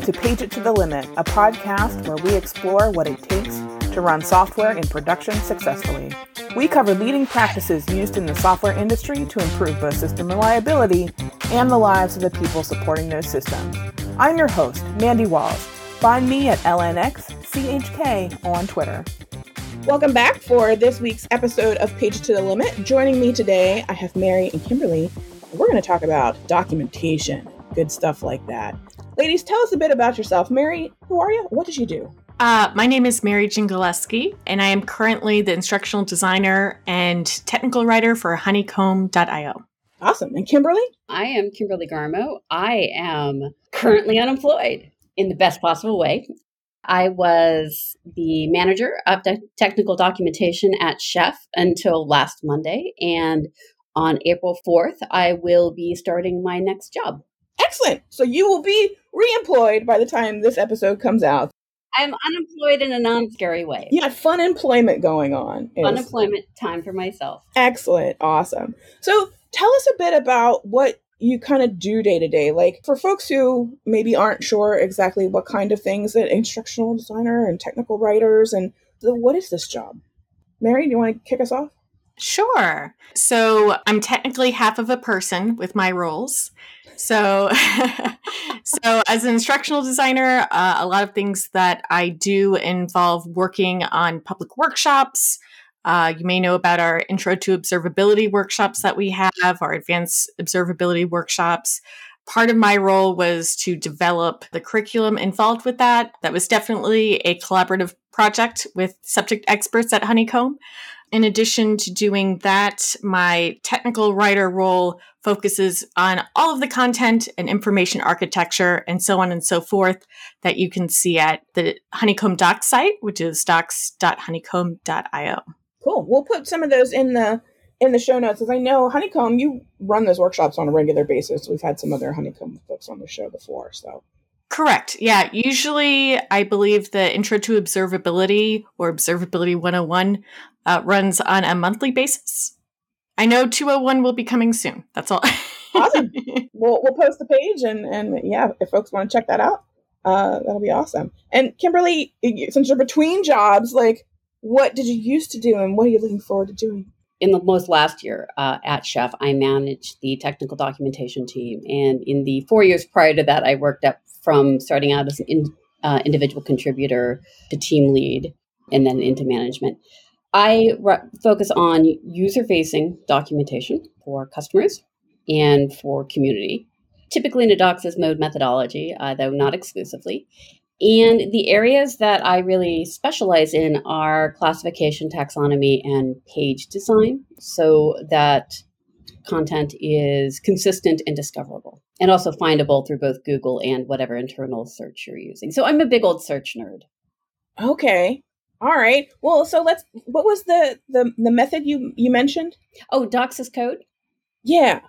Welcome to Page It to the Limit, a podcast where we explore what it takes to run software in production successfully. We cover leading practices used in the software industry to improve both system reliability and the lives of the people supporting those systems. I'm your host, Mandy Walls. Find me at LNXCHK on Twitter. Welcome back for this week's episode of Page to the Limit. Joining me today, I have Mary and Kimberly. We're going to talk about documentation, good stuff like that. Ladies, tell us a bit about yourself. Mary, who are you? What did you do? Uh, my name is Mary Jinglewski, and I am currently the instructional designer and technical writer for honeycomb.io. Awesome. And Kimberly? I am Kimberly Garmoe. I am currently unemployed in the best possible way. I was the manager of de- technical documentation at Chef until last Monday. And on April 4th, I will be starting my next job. Excellent. So you will be reemployed by the time this episode comes out. I'm unemployed in a non scary way. You got fun employment going on. Is- Unemployment time for myself. Excellent. Awesome. So tell us a bit about what you kind of do day to day. Like for folks who maybe aren't sure exactly what kind of things that instructional designer and technical writers and the, what is this job? Mary, do you want to kick us off? Sure. So I'm technically half of a person with my roles. So, so as an instructional designer, uh, a lot of things that I do involve working on public workshops. Uh, you may know about our intro to observability workshops that we have, our advanced observability workshops. Part of my role was to develop the curriculum involved with that. That was definitely a collaborative project with subject experts at Honeycomb. In addition to doing that, my technical writer role focuses on all of the content and information architecture and so on and so forth that you can see at the Honeycomb Docs site, which is docs.honeycomb.io. Cool. We'll put some of those in the in the show notes, as I know Honeycomb, you run those workshops on a regular basis. We've had some other Honeycomb folks on the show before, so Correct. Yeah. Usually, I believe the Intro to Observability or Observability 101 uh, runs on a monthly basis. I know 201 will be coming soon. That's all. awesome. We'll, we'll post the page, and, and yeah, if folks want to check that out, uh, that'll be awesome. And Kimberly, since you're between jobs, like, what did you used to do, and what are you looking forward to doing? In the most last year uh, at Chef, I managed the technical documentation team, and in the four years prior to that, I worked up from starting out as an in, uh, individual contributor to team lead, and then into management. I re- focus on user-facing documentation for customers and for community, typically in a docs as code methodology, uh, though not exclusively. And the areas that I really specialize in are classification, taxonomy, and page design so that content is consistent and discoverable and also findable through both Google and whatever internal search you're using. So I'm a big old search nerd. Okay. All right. Well, so let's what was the the the method you you mentioned? Oh, Docs as code? Yeah.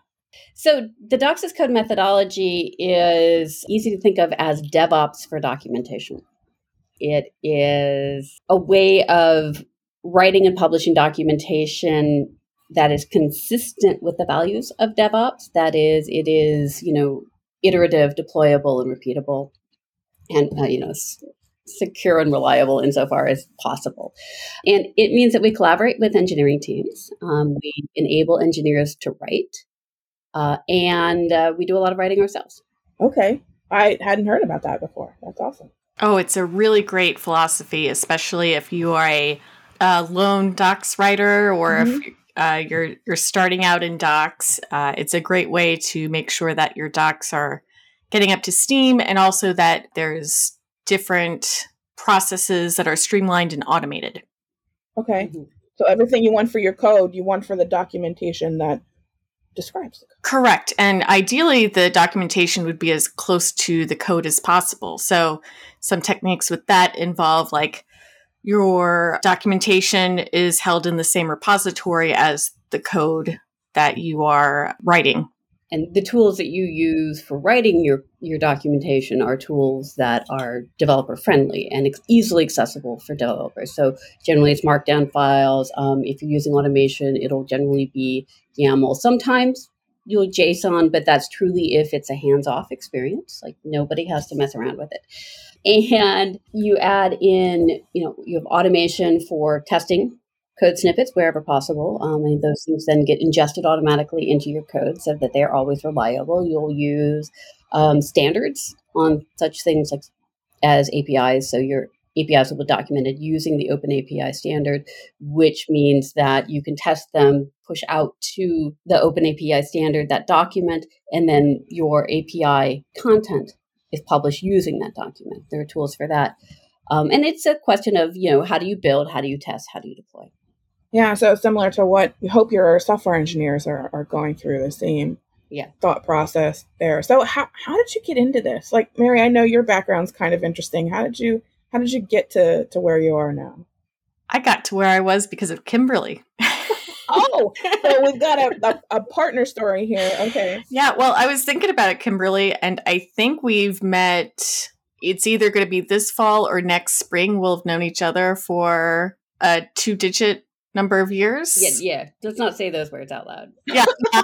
So the Docs as code methodology is easy to think of as DevOps for documentation. It is a way of writing and publishing documentation that is consistent with the values of DevOps. That is, it is, you know, iterative, deployable, and repeatable, and, uh, you know, s- secure and reliable insofar as possible. And it means that we collaborate with engineering teams. Um, we enable engineers to write uh, and uh, we do a lot of writing ourselves. Okay. I hadn't heard about that before. That's awesome. Oh, it's a really great philosophy, especially if you are a, a lone docs writer or mm-hmm. if uh, you're you're starting out in docs. Uh, it's a great way to make sure that your docs are getting up to steam, and also that there's different processes that are streamlined and automated. Okay. Mm-hmm. So everything you want for your code, you want for the documentation that describes Correct. And ideally, the documentation would be as close to the code as possible. So, some techniques with that involve like your documentation is held in the same repository as the code that you are writing. And the tools that you use for writing your, your documentation are tools that are developer friendly and ex- easily accessible for developers. So generally, it's markdown files. Um, if you're using automation, it'll generally be YAML. Sometimes you'll JSON, but that's truly if it's a hands-off experience. Like nobody has to mess around with it. And you add in, you know, you have automation for testing code snippets wherever possible. Um, and those things then get ingested automatically into your code so that they're always reliable. You'll use um, standards on such things like as APIs. So your APIs will be documented using the Open API standard, which means that you can test them, push out to the Open API standard that document, and then your API content is published using that document. There are tools for that. Um, and it's a question of, you know, how do you build, how do you test, how do you deploy? Yeah, so similar to what you hope your software engineers are, are going through the same yeah. thought process there. So how how did you get into this? Like Mary, I know your background's kind of interesting. How did you how did you get to to where you are now? I got to where I was because of Kimberly. oh, so we've got a, a, a, partner story here. Okay. Yeah, well, I was thinking about it, Kimberly, and I think we've met. It's either going to be this fall or next spring. We'll have known each other for a two digit number of years. Yeah, yeah. Let's not say those words out loud. Yeah, yeah.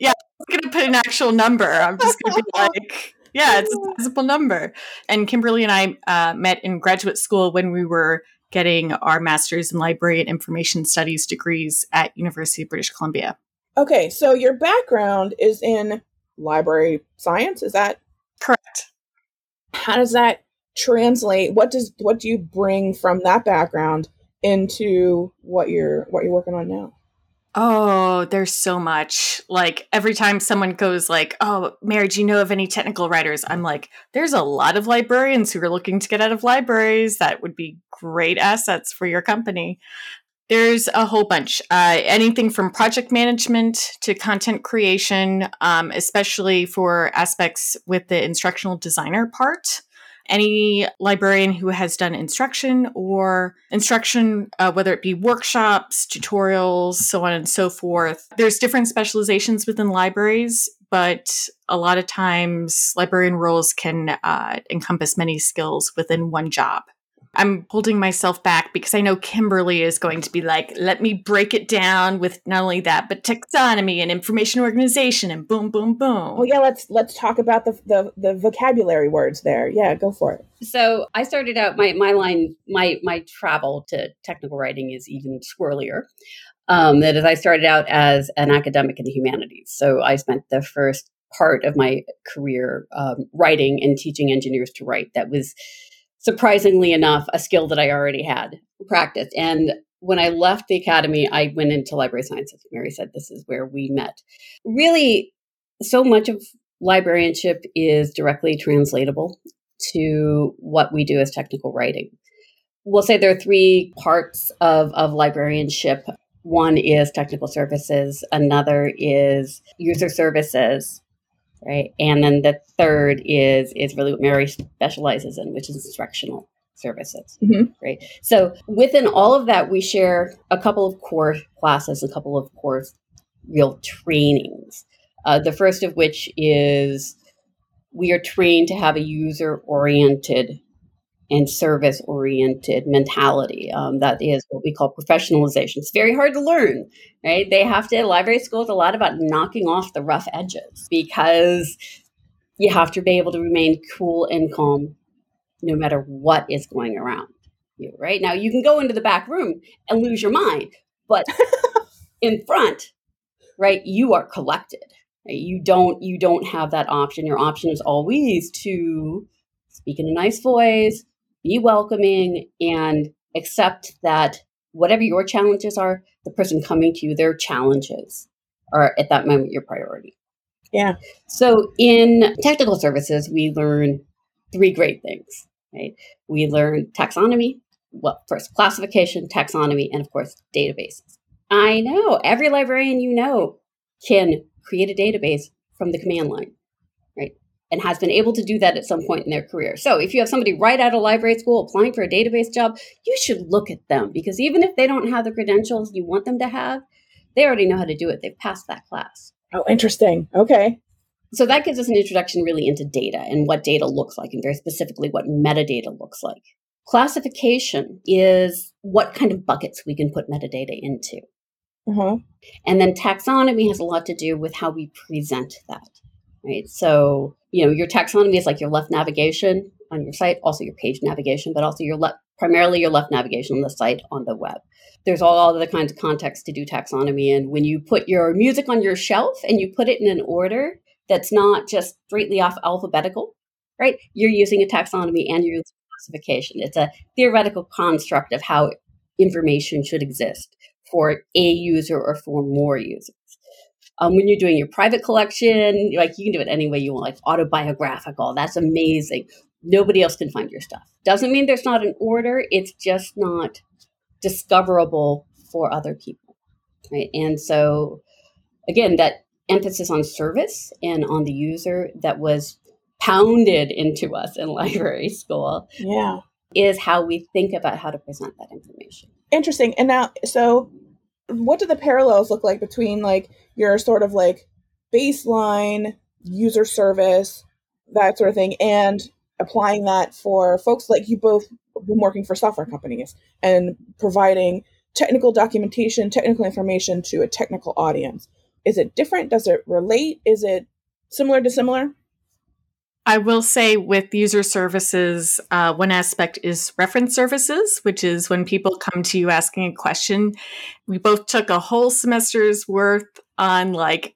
yeah. I'm gonna put an actual number. I'm just gonna be like, yeah, it's a sizable number. And Kimberly and I uh, met in graduate school when we were getting our master's in library and information studies degrees at University of British Columbia. Okay, so your background is in library science. Is that correct? How does that translate? What does what do you bring from that background into what you're what you're working on now? Oh, there's so much. Like every time someone goes like, "Oh, Mary, do you know of any technical writers?" I'm like, "There's a lot of librarians who are looking to get out of libraries. That would be great assets for your company." There's a whole bunch. Uh, anything from project management to content creation, um, especially for aspects with the instructional designer part any librarian who has done instruction or instruction, uh, whether it be workshops, tutorials, so on and so forth. There's different specializations within libraries, but a lot of times librarian roles can uh, encompass many skills within one job. I'm holding myself back because I know Kimberly is going to be like, let me break it down with not only that, but taxonomy and information organization and boom, boom, boom. Well, yeah, let's let's talk about the the, the vocabulary words there. Yeah, go for it. So I started out my my line my my travel to technical writing is even swirlier. Um, that is, I started out as an academic in the humanities. So I spent the first part of my career um, writing and teaching engineers to write. That was surprisingly enough, a skill that I already had practiced. And when I left the academy, I went into library sciences. Mary said this is where we met. Really, so much of librarianship is directly translatable to what we do as technical writing. We'll say there are three parts of, of librarianship. One is technical services, another is user services, right? And then the third is is really what Mary specializes in, which is instructional services, mm-hmm. right? So within all of that, we share a couple of core classes, a couple of core real trainings. Uh, the first of which is we are trained to have a user oriented and service oriented mentality. Um, that is what we call professionalization. It's very hard to learn, right? They have to, library school is a lot about knocking off the rough edges because you have to be able to remain cool and calm no matter what is going around you, right? Now, you can go into the back room and lose your mind, but in front, right, you are collected. Right? You don't you don't have that option. Your option is always to speak in a nice voice, be welcoming and accept that whatever your challenges are, the person coming to you, their challenges are at that moment your priority. Yeah. So in technical services, we learn three great things, right? We learn taxonomy, well, first classification, taxonomy, and of course, databases. I know every librarian you know can create a database from the command line and has been able to do that at some point in their career. So if you have somebody right out of library school applying for a database job, you should look at them because even if they don't have the credentials you want them to have, they already know how to do it. They've passed that class. Oh, interesting. Okay. So that gives us an introduction really into data and what data looks like, and very specifically what metadata looks like. Classification is what kind of buckets we can put metadata into. Mm-hmm. And then taxonomy has a lot to do with how we present that, right? So, you know, your taxonomy is like your left navigation on your site, also your page navigation, but also your left, primarily your left navigation on the site on the web. There's all other kinds of context to do taxonomy. And when you put your music on your shelf and you put it in an order that's not just straightly off alphabetical, right? You're using a taxonomy and you're using classification. It's a theoretical construct of how information should exist for a user or for more users. Um, when you're doing your private collection, like you can do it any way you want, like autobiographical. That's amazing. Nobody else can find your stuff. Doesn't mean there's not an order. It's just not discoverable for other people, right? And so, again, that emphasis on service and on the user that was pounded into us in library school. Yeah. Is how we think about how to present that information. Interesting. And now, so what do the parallels look like between like your sort of like baseline user service, that sort of thing, and applying that for folks like you both been working for software companies and providing technical documentation, technical information to a technical audience? Is it different? Does it relate? Is it similar to similar? I will say with user services, uh, one aspect is reference services, which is when people come to you asking a question. We both took a whole semester's worth on like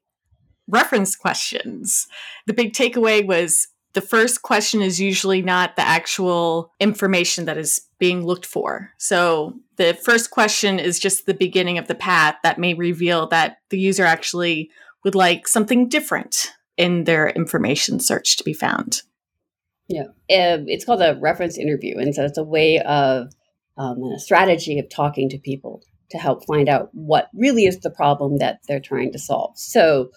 reference questions. The big takeaway was the first question is usually not the actual information that is being looked for. So the first question is just the beginning of the path that may reveal that the user actually would like something different in their information search to be found. Yeah, um, it's called a reference interview, and so it's a way of um, a strategy of talking to people to help find out what really is the problem that they're trying to solve. So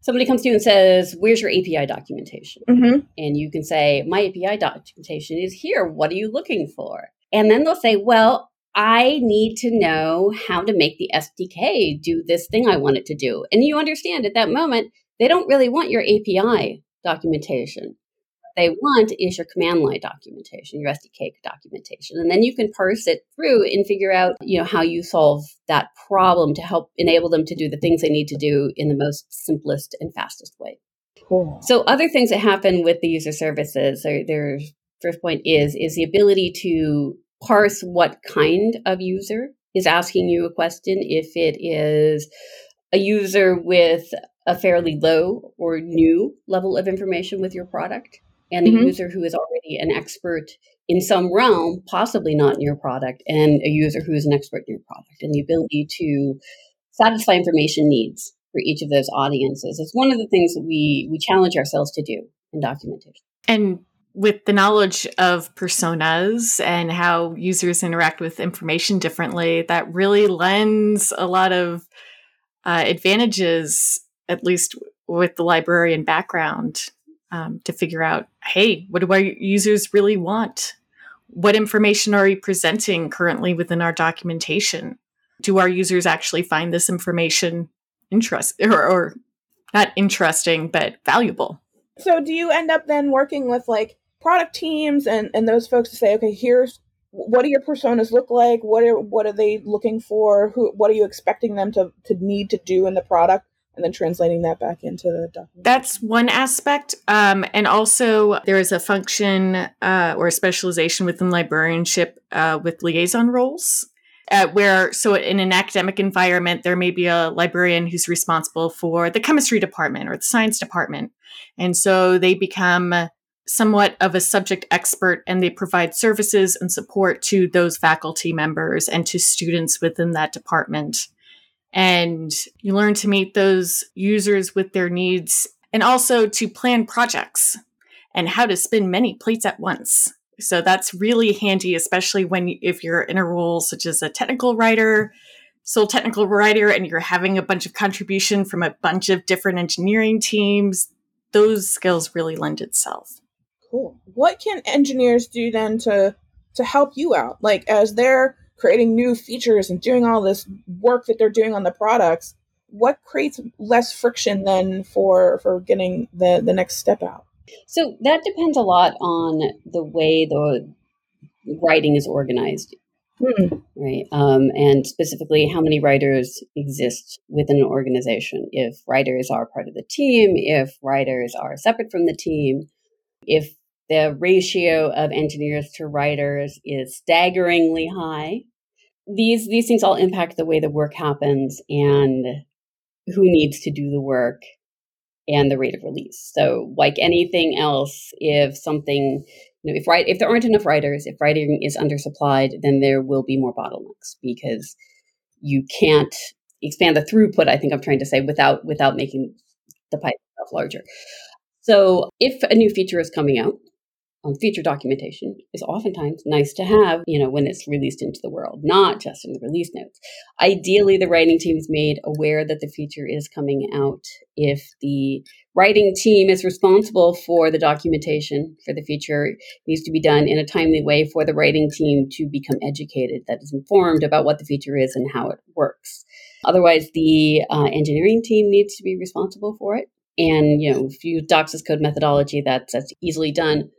somebody comes to you and says, "Where's your API documentation?" Mm-hmm. And you can say, "My API documentation is here. What are you looking for?" And then they'll say, "Well." I need to know how to make the SDK do this thing I want it to do. And you understand at that moment, they don't really want your API documentation. What they want is your command line documentation, your SDK documentation. And then you can parse it through and figure out, you know, how you solve that problem to help enable them to do the things they need to do in the most simplest and fastest way. Cool. So other things that happen with the user services, their, their first point is is the ability to parse what kind of user is asking you a question. If it is a user with a fairly low or new level of information with your product and a mm-hmm. user who is already an expert in some realm, possibly not in your product, and a user who is an expert in your product, and the ability to satisfy information needs for each of those audiences is one of the things that we we challenge ourselves to do in documentation. And with the knowledge of personas and how users interact with information differently, that really lends a lot of uh, advantages at least with the librarian background, um, to figure out, hey, what do our users really want? What information are we presenting currently within our documentation? Do our users actually find this information interesting or, or not interesting, but valuable? So, do you end up then working with like product teams and, and those folks to say, okay, here's what do your personas look like? What are what are they looking for? Who what are you expecting them to, to need to do in the product? And then translating that back into the document. That's one aspect. Um, and also, there is a function uh, or a specialization within librarianship uh, with liaison roles. Uh, where so in an academic environment there may be a librarian who's responsible for the chemistry department or the science department and so they become somewhat of a subject expert and they provide services and support to those faculty members and to students within that department and you learn to meet those users with their needs and also to plan projects and how to spin many plates at once. So that's really handy, especially when if you're in a role such as a technical writer, sole technical writer, and you're having a bunch of contribution from a bunch of different engineering teams. Those skills really lend itself. Cool. What can engineers do then to to help you out? Like as they're creating new features and doing all this work that they're doing on the products, what creates less friction than for for getting the the next step out? So that depends a lot on the way the writing is organized. Mm. Right. Um, and specifically, how many writers exist within an organization? If writers are part of the team, if writers are separate from the team, if the ratio of engineers to writers is staggeringly high. These these things all impact the way the work happens and who needs to do the work and the rate of release. So, like anything else, if something, you know, if right, if there aren't enough writers, if writing is undersupplied, then there will be more bottlenecks because you can't expand the throughput. I think I'm trying to say without without making the pipe larger. So, if a new feature is coming out, um, feature documentation is oftentimes nice to have, you know, when it's released into the world, not just in the release notes. Ideally, the writing team is made aware that the feature is coming out. If the writing team is responsible for the documentation for the feature, needs to be done in a timely way for the writing team to become educated, that is informed about what the feature is and how it works. Otherwise, the uh, engineering team needs to be responsible for it. And, you know, if you use docs code methodology, that's, that's easily done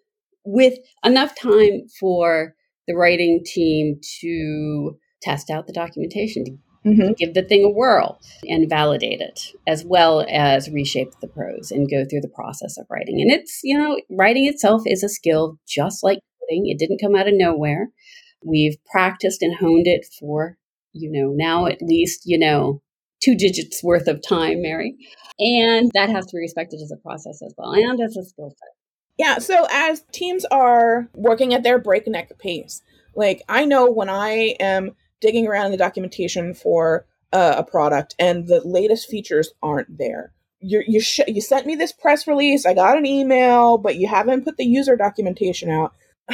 with enough time for the writing team to test out the documentation, mm-hmm. give the thing a whirl and validate it, as well as reshape the prose and go through the process of writing. And it's, you know, writing itself is a skill just like coding. It didn't come out of nowhere. We've practiced and honed it for, you know, now at least, you know, two digits worth of time, Mary. And that has to be respected as a process as well and as a skill set. Yeah, so as teams are working at their breakneck pace, like I know when I am digging around in the documentation for uh, a product and the latest features aren't there. You you sh- you sent me this press release. I got an email, but you haven't put the user documentation out.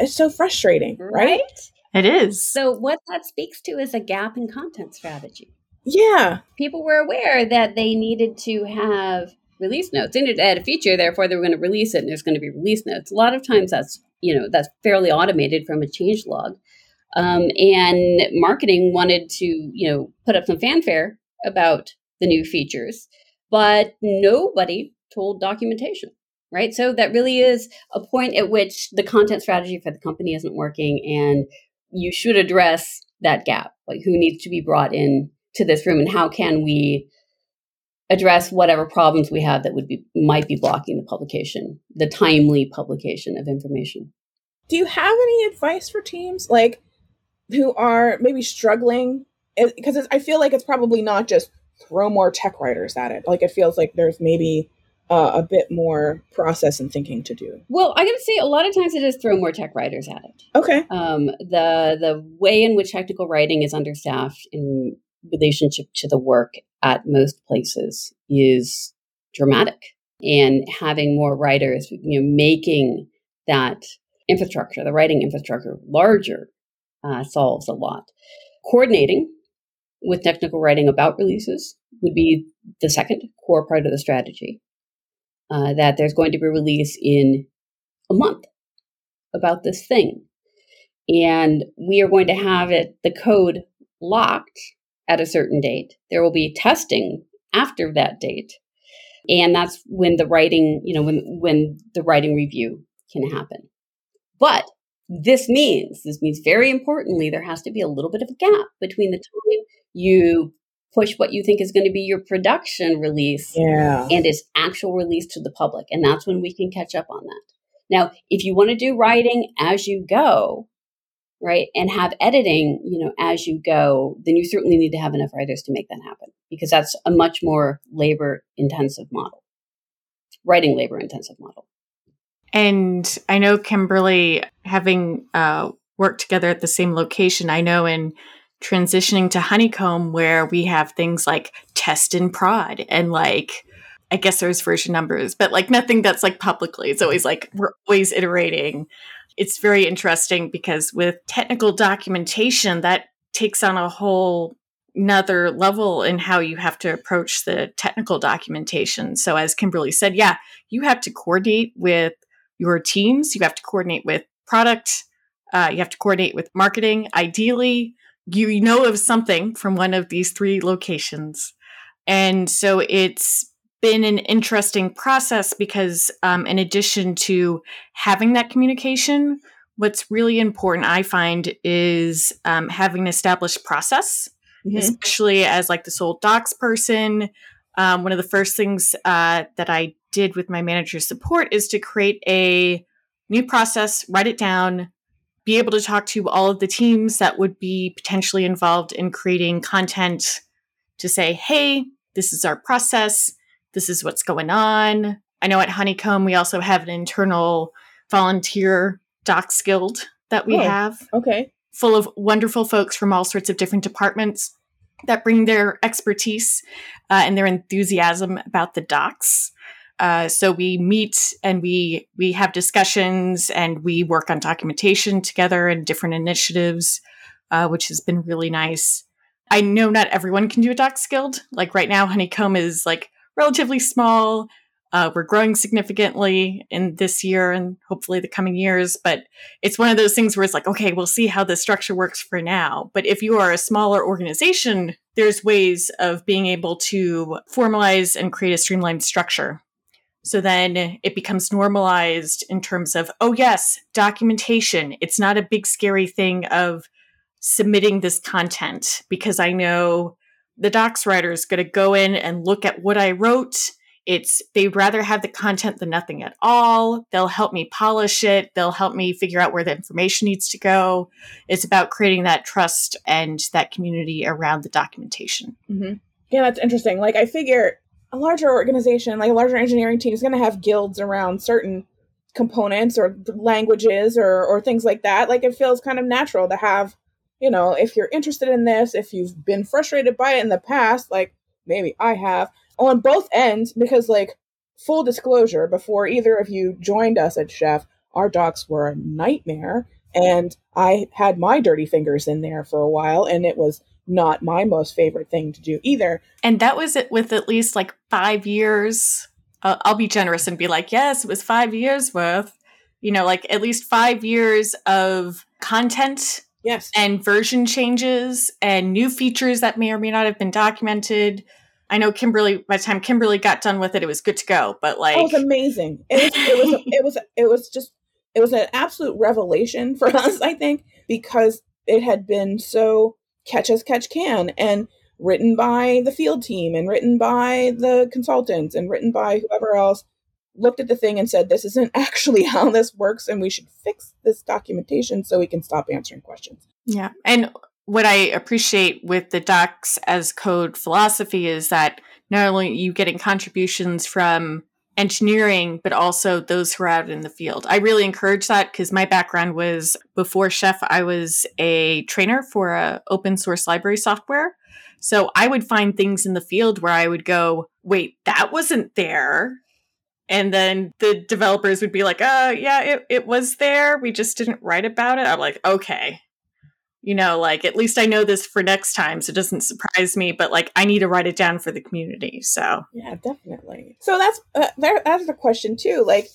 it's so frustrating, right? right? It is. So what that speaks to is a gap in content strategy. Yeah. People were aware that they needed to have release notes. They needed to add a feature, therefore they were going to release it and there's going to be release notes. A lot of times that's, you know, that's fairly automated from a change log. Um, and marketing wanted to, you know, put up some fanfare about the new features, but nobody told documentation, right? So that really is a point at which the content strategy for the company isn't working and you should address that gap. Like who needs to be brought in to this room and how can we address whatever problems we have that would be might be blocking the publication, the timely publication of information. Do you have any advice for teams like who are maybe struggling? Because I feel like it's probably not just throw more tech writers at it. Like it feels like there's maybe uh, a bit more process and thinking to do. Well, I got to say, a lot of times it is throw more tech writers at it. Okay. Um, the the way in which technical writing is understaffed in relationship to the work at most places is dramatic. And having more writers, you know, making that infrastructure, the writing infrastructure larger, uh, solves a lot. Coordinating with technical writing about releases would be the second core part of the strategy. Uh, that there's going to be a release in a month about this thing. And we are going to have it, the code locked at a certain date. There will be testing after that date. And that's when the writing, you know, when when the writing review can happen. But this means, this means very importantly, there has to be a little bit of a gap between the time you push what you think is going to be your production release yeah. and its actual release to the public. And that's when we can catch up on that. Now, if you want to do writing as you go, right? And have editing you know as you go then you certainly need to have enough writers to make that happen because that's a much more labor intensive model. Writing labor intensive model. And i know kimberly having uh, worked together at the same location i know in transitioning to honeycomb where we have things like test and prod and like I guess there's version numbers, but like nothing that's like publicly. It's always like we're always iterating it's very interesting because with technical documentation, that takes on a whole another level in how you have to approach the technical documentation. So, as Kimberly said, yeah, you have to coordinate with your teams, you have to coordinate with product, uh, you have to coordinate with marketing. Ideally, you know of something from one of these three locations. And so it's been an interesting process because, um, in addition to having that communication, what's really important, I find, is um, having an established process, mm-hmm. especially as like the sole docs person. Um, one of the first things uh, that I did with my manager support is to create a new process, write it down, be able to talk to all of the teams that would be potentially involved in creating content to say, hey, this is our process, this is what's going on. I know at Honeycomb, we also have an internal volunteer docs guild that we oh, have. Okay. Full of wonderful folks from all sorts of different departments that bring their expertise uh, and their enthusiasm about the docs. Uh, so we meet and we we have discussions and we work on documentation together and different initiatives, uh, which has been really nice. I know not everyone can do a docs guild. Like right now, Honeycomb is like relatively small. Uh, we're growing significantly in this year and hopefully the coming years, but it's one of those things where it's like, okay, we'll see how the structure works for now. But if you are a smaller organization, there's ways of being able to formalize and create a streamlined structure. So then it becomes normalized in terms of, oh, yes, documentation. It's not a big scary thing of submitting this content because I know the docs writer is going to go in and look at what I wrote it's they'd rather have the content than nothing at all. They'll help me polish it. They'll help me figure out where the information needs to go. It's about creating that trust and that community around the documentation. Mm-hmm. Yeah, that's interesting. Like I figure a larger organization, like a larger engineering team, is going to have guilds around certain components or languages or or things like that. Like it feels kind of natural to have, you know, if you're interested in this, if you've been frustrated by it in the past, like maybe I have, on both ends because like full disclosure before either of you joined us at chef our docs were a nightmare and i had my dirty fingers in there for a while and it was not my most favorite thing to do either. And that was it with at least like five years uh, i'll be generous and be like yes it was five years worth you know like at least five years of content yes and version changes and new features that may or may not have been documented I know Kimberly. By the time Kimberly got done with it, it was good to go. But like, it was amazing. It was. It was. it was. It was just. It was an absolute revelation for us. I think because it had been so catch as catch can and written by the field team and written by the consultants and written by whoever else looked at the thing and said this isn't actually how this works and we should fix this documentation so we can stop answering questions yeah and what I appreciate with the docs as code philosophy is that not only are you getting contributions from engineering, but also those who are out in the field. I really encourage that because my background was before Chef, I was a trainer for a open source library software. So I would find things in the field where I would go, wait, that wasn't there. And then the developers would be like, oh, yeah, it, it was there. We just didn't write about it. I'm like, okay, you know, like at least I know this for next time, so it doesn't surprise me. But like, I need to write it down for the community. So yeah, definitely. So that's uh. That's the question too. Like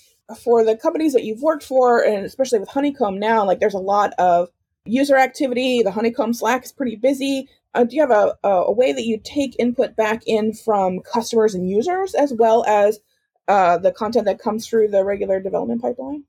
for the companies that you've worked for, and especially with Honeycomb now, like there's a lot of user activity. The Honeycomb Slack is pretty busy. Uh, do you have a, a way that you take input back in from customers and users as well as uh, the content that comes through the regular development pipeline?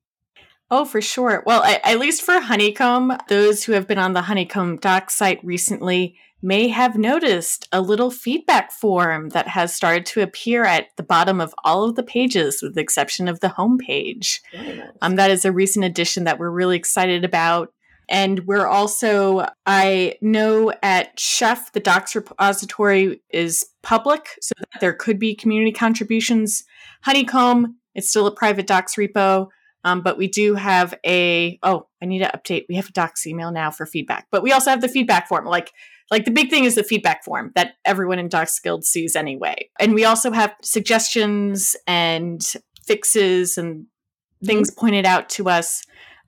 Oh, for sure. Well, at least for Honeycomb, those who have been on the Honeycomb doc site recently may have noticed a little feedback form that has started to appear at the bottom of all of the pages, with the exception of the homepage. Nice. Um, that is a recent addition that we're really excited about. And we're also, I know at Chef, the docs repository is public, so that there could be community contributions. Honeycomb, it's still a private docs repo. Um, but we do have a oh, I need to update. We have a docs email now for feedback, but we also have the feedback form. Like like the big thing is the feedback form that everyone in Docs Guild sees anyway. And we also have suggestions and fixes and things mm-hmm. pointed out to us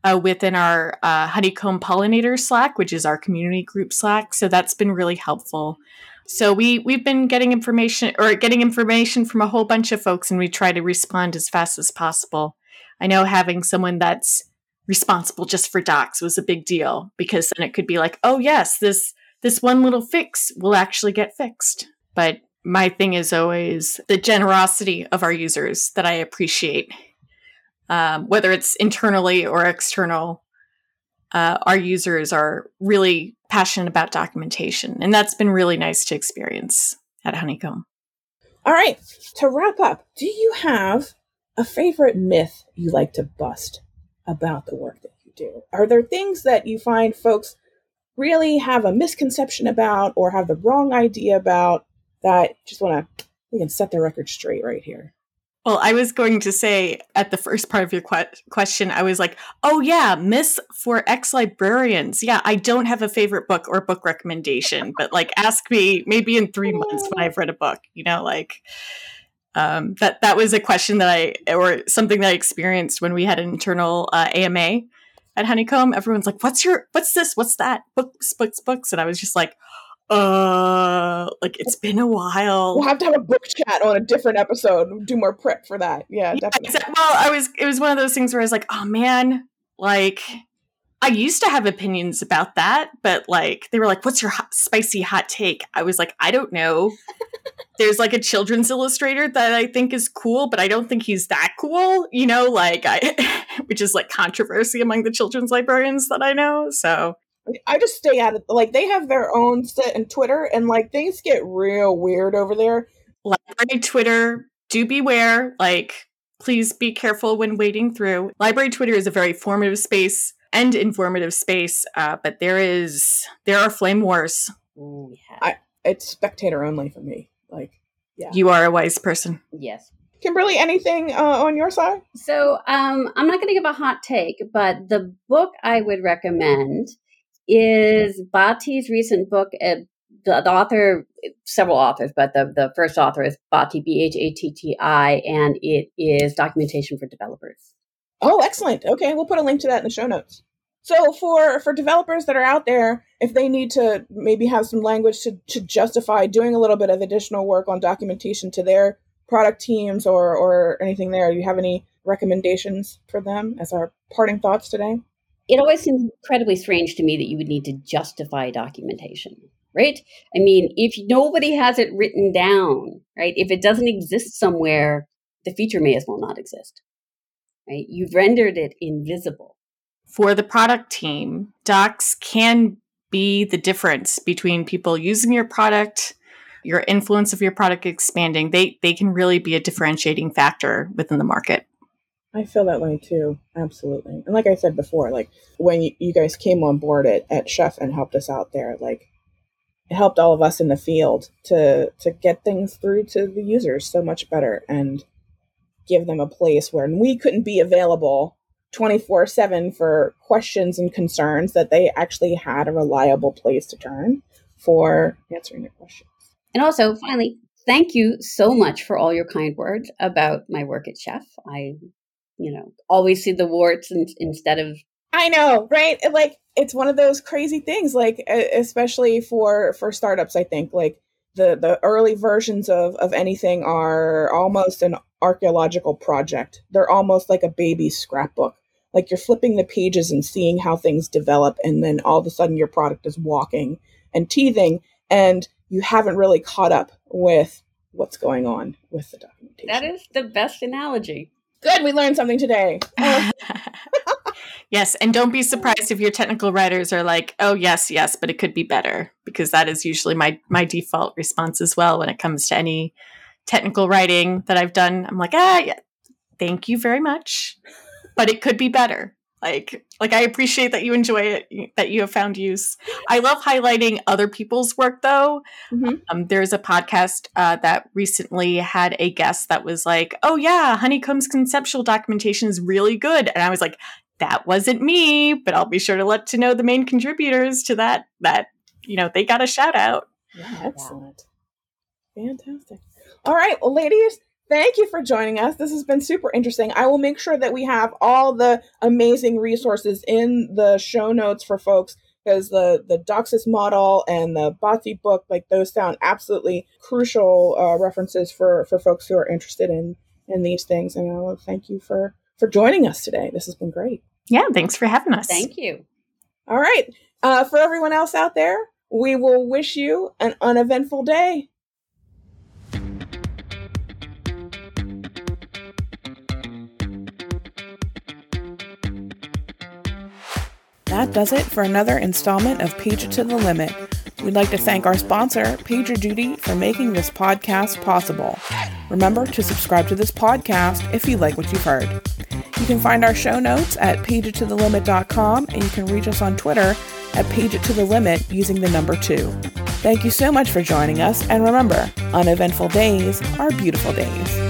uh, within our uh, Honeycomb Pollinator Slack, which is our community group Slack. So that's been really helpful. So we we've been getting information or getting information from a whole bunch of folks, and we try to respond as fast as possible. I know having someone that's responsible just for docs was a big deal because then it could be like, oh yes, this this one little fix will actually get fixed. But my thing is always the generosity of our users that I appreciate, um, whether it's internally or external. uh, our users are really passionate about documentation. And that's been really nice to experience at Honeycomb. All right, to wrap up, do you have a favorite myth you like to bust about the work that you do? Are there things that you find folks really have a misconception about or have the wrong idea about that just want to we can set the record straight right here? Well, I was going to say at the first part of your que- question, I was like, oh, yeah, Miss for ex librarians. Yeah, I don't have a favorite book or book recommendation, but like ask me maybe in three months when I've read a book, you know, like. Um, that that was a question that I or something that I experienced when we had an internal uh, AMA at Honeycomb. Everyone's like, "What's your what's this? What's that? Books, books, books," and I was just like, uh like it's been a while. We'll have to have a book chat on a different episode. Do more prep for that. Yeah, yeah definitely. exactly. well i was it was one of those things where i was like oh man like i used to have opinions about that but like they were like what's your hot, spicy hot take? I was like i don't know. There's like a children's illustrator that i think is cool but i don't think he's that cool you know like i which is like controversy among the children's librarians that i know so I just stay out of like they have their own set and Twitter and like things get real weird over there. Library Twitter, do beware. Like, please be careful when wading through. Library Twitter is a very formative space and informative space, uh, but there is there are flame wars. Ooh, yeah. I, it's spectator only for me. Like, yeah, you are a wise person. Yes. Kimberly, anything uh, on your side? So, um, I'm not going to give a hot take, but the book I would recommend is Bhatti's recent book. Uh, the, the, author, several authors, but the, the first author is Bhatti, B H A T T I, and it is documentation for developers. Oh, excellent. Okay, we'll put a link to that in the show notes. So for for developers that are out there, if they need to maybe have some language to, to justify doing a little bit of additional work on documentation to their product teams or or anything there, do you have any recommendations for them as our parting thoughts today? It always seems incredibly strange to me that you would need to justify documentation, right? I mean, if nobody has it written down, right? If it doesn't exist somewhere, the feature may as well not exist, right? You've rendered it invisible. For the product team, docs can be the difference between people using your product your influence of your product expanding they they can really be a differentiating factor within the market I feel that way too. Absolutely. And like I said before, like when you, you guys came on board at, at Chef and helped us out there, like it helped all of us in the field to to get things through to the users so much better and give them a place where we couldn't be available 24/7 for questions and concerns that they actually had a reliable place to turn for answering their questions. And also, finally, thank you so much for all your kind words about my work at Chef. I you know, always see the warts in, instead of. I know, right? Like it's one of those crazy things. Like especially for for startups, I think like the the early versions of of anything are almost an archaeological project. They're almost like a baby scrapbook. Like you're flipping the pages and seeing how things develop, and then all of a sudden your product is walking and teething, and you haven't really caught up with what's going on with the documentation. That is the best analogy. Good, we learned something today. yes, and don't be surprised if your technical writers are like, "Oh, yes, yes, but it could be better," because that is usually my my default response as well when it comes to any technical writing that I've done. I'm like, "Ah, yeah, thank you very much, but it could be better." Like like i appreciate that you enjoy it that you have found use. I love highlighting other people's work though. Mm-hmm. um, there's a podcast uh, that recently had a guest that was like oh yeah honeycomb's conceptual documentation is really good. And i was like that wasn't me but i'll be sure to let to know the main contributors to that that you know they got a shout out. Yeah excellent. Fantastic. All right well ladies Thank you for joining us. This has been super interesting. I will make sure that we have all the amazing resources in the show notes for folks because the the Doxis model and the Bhatti book, like those sound absolutely crucial uh, references for for folks who are interested in in these things. And I want to thank you for for joining us today. This has been great. Yeah, thanks for having us. Thank you. All right. Uh, for everyone else out there, we will wish you an uneventful day. That does it for another installment of Page It to the Limit. We'd like to thank our sponsor, PagerDuty, for making this podcast possible. Remember to subscribe to this podcast if you like what you've heard. You can find our show notes at pageittothelimit.com and you can reach us on Twitter at pageittothelimit using the number 2. Thank you so much for joining us and remember, uneventful days are beautiful days.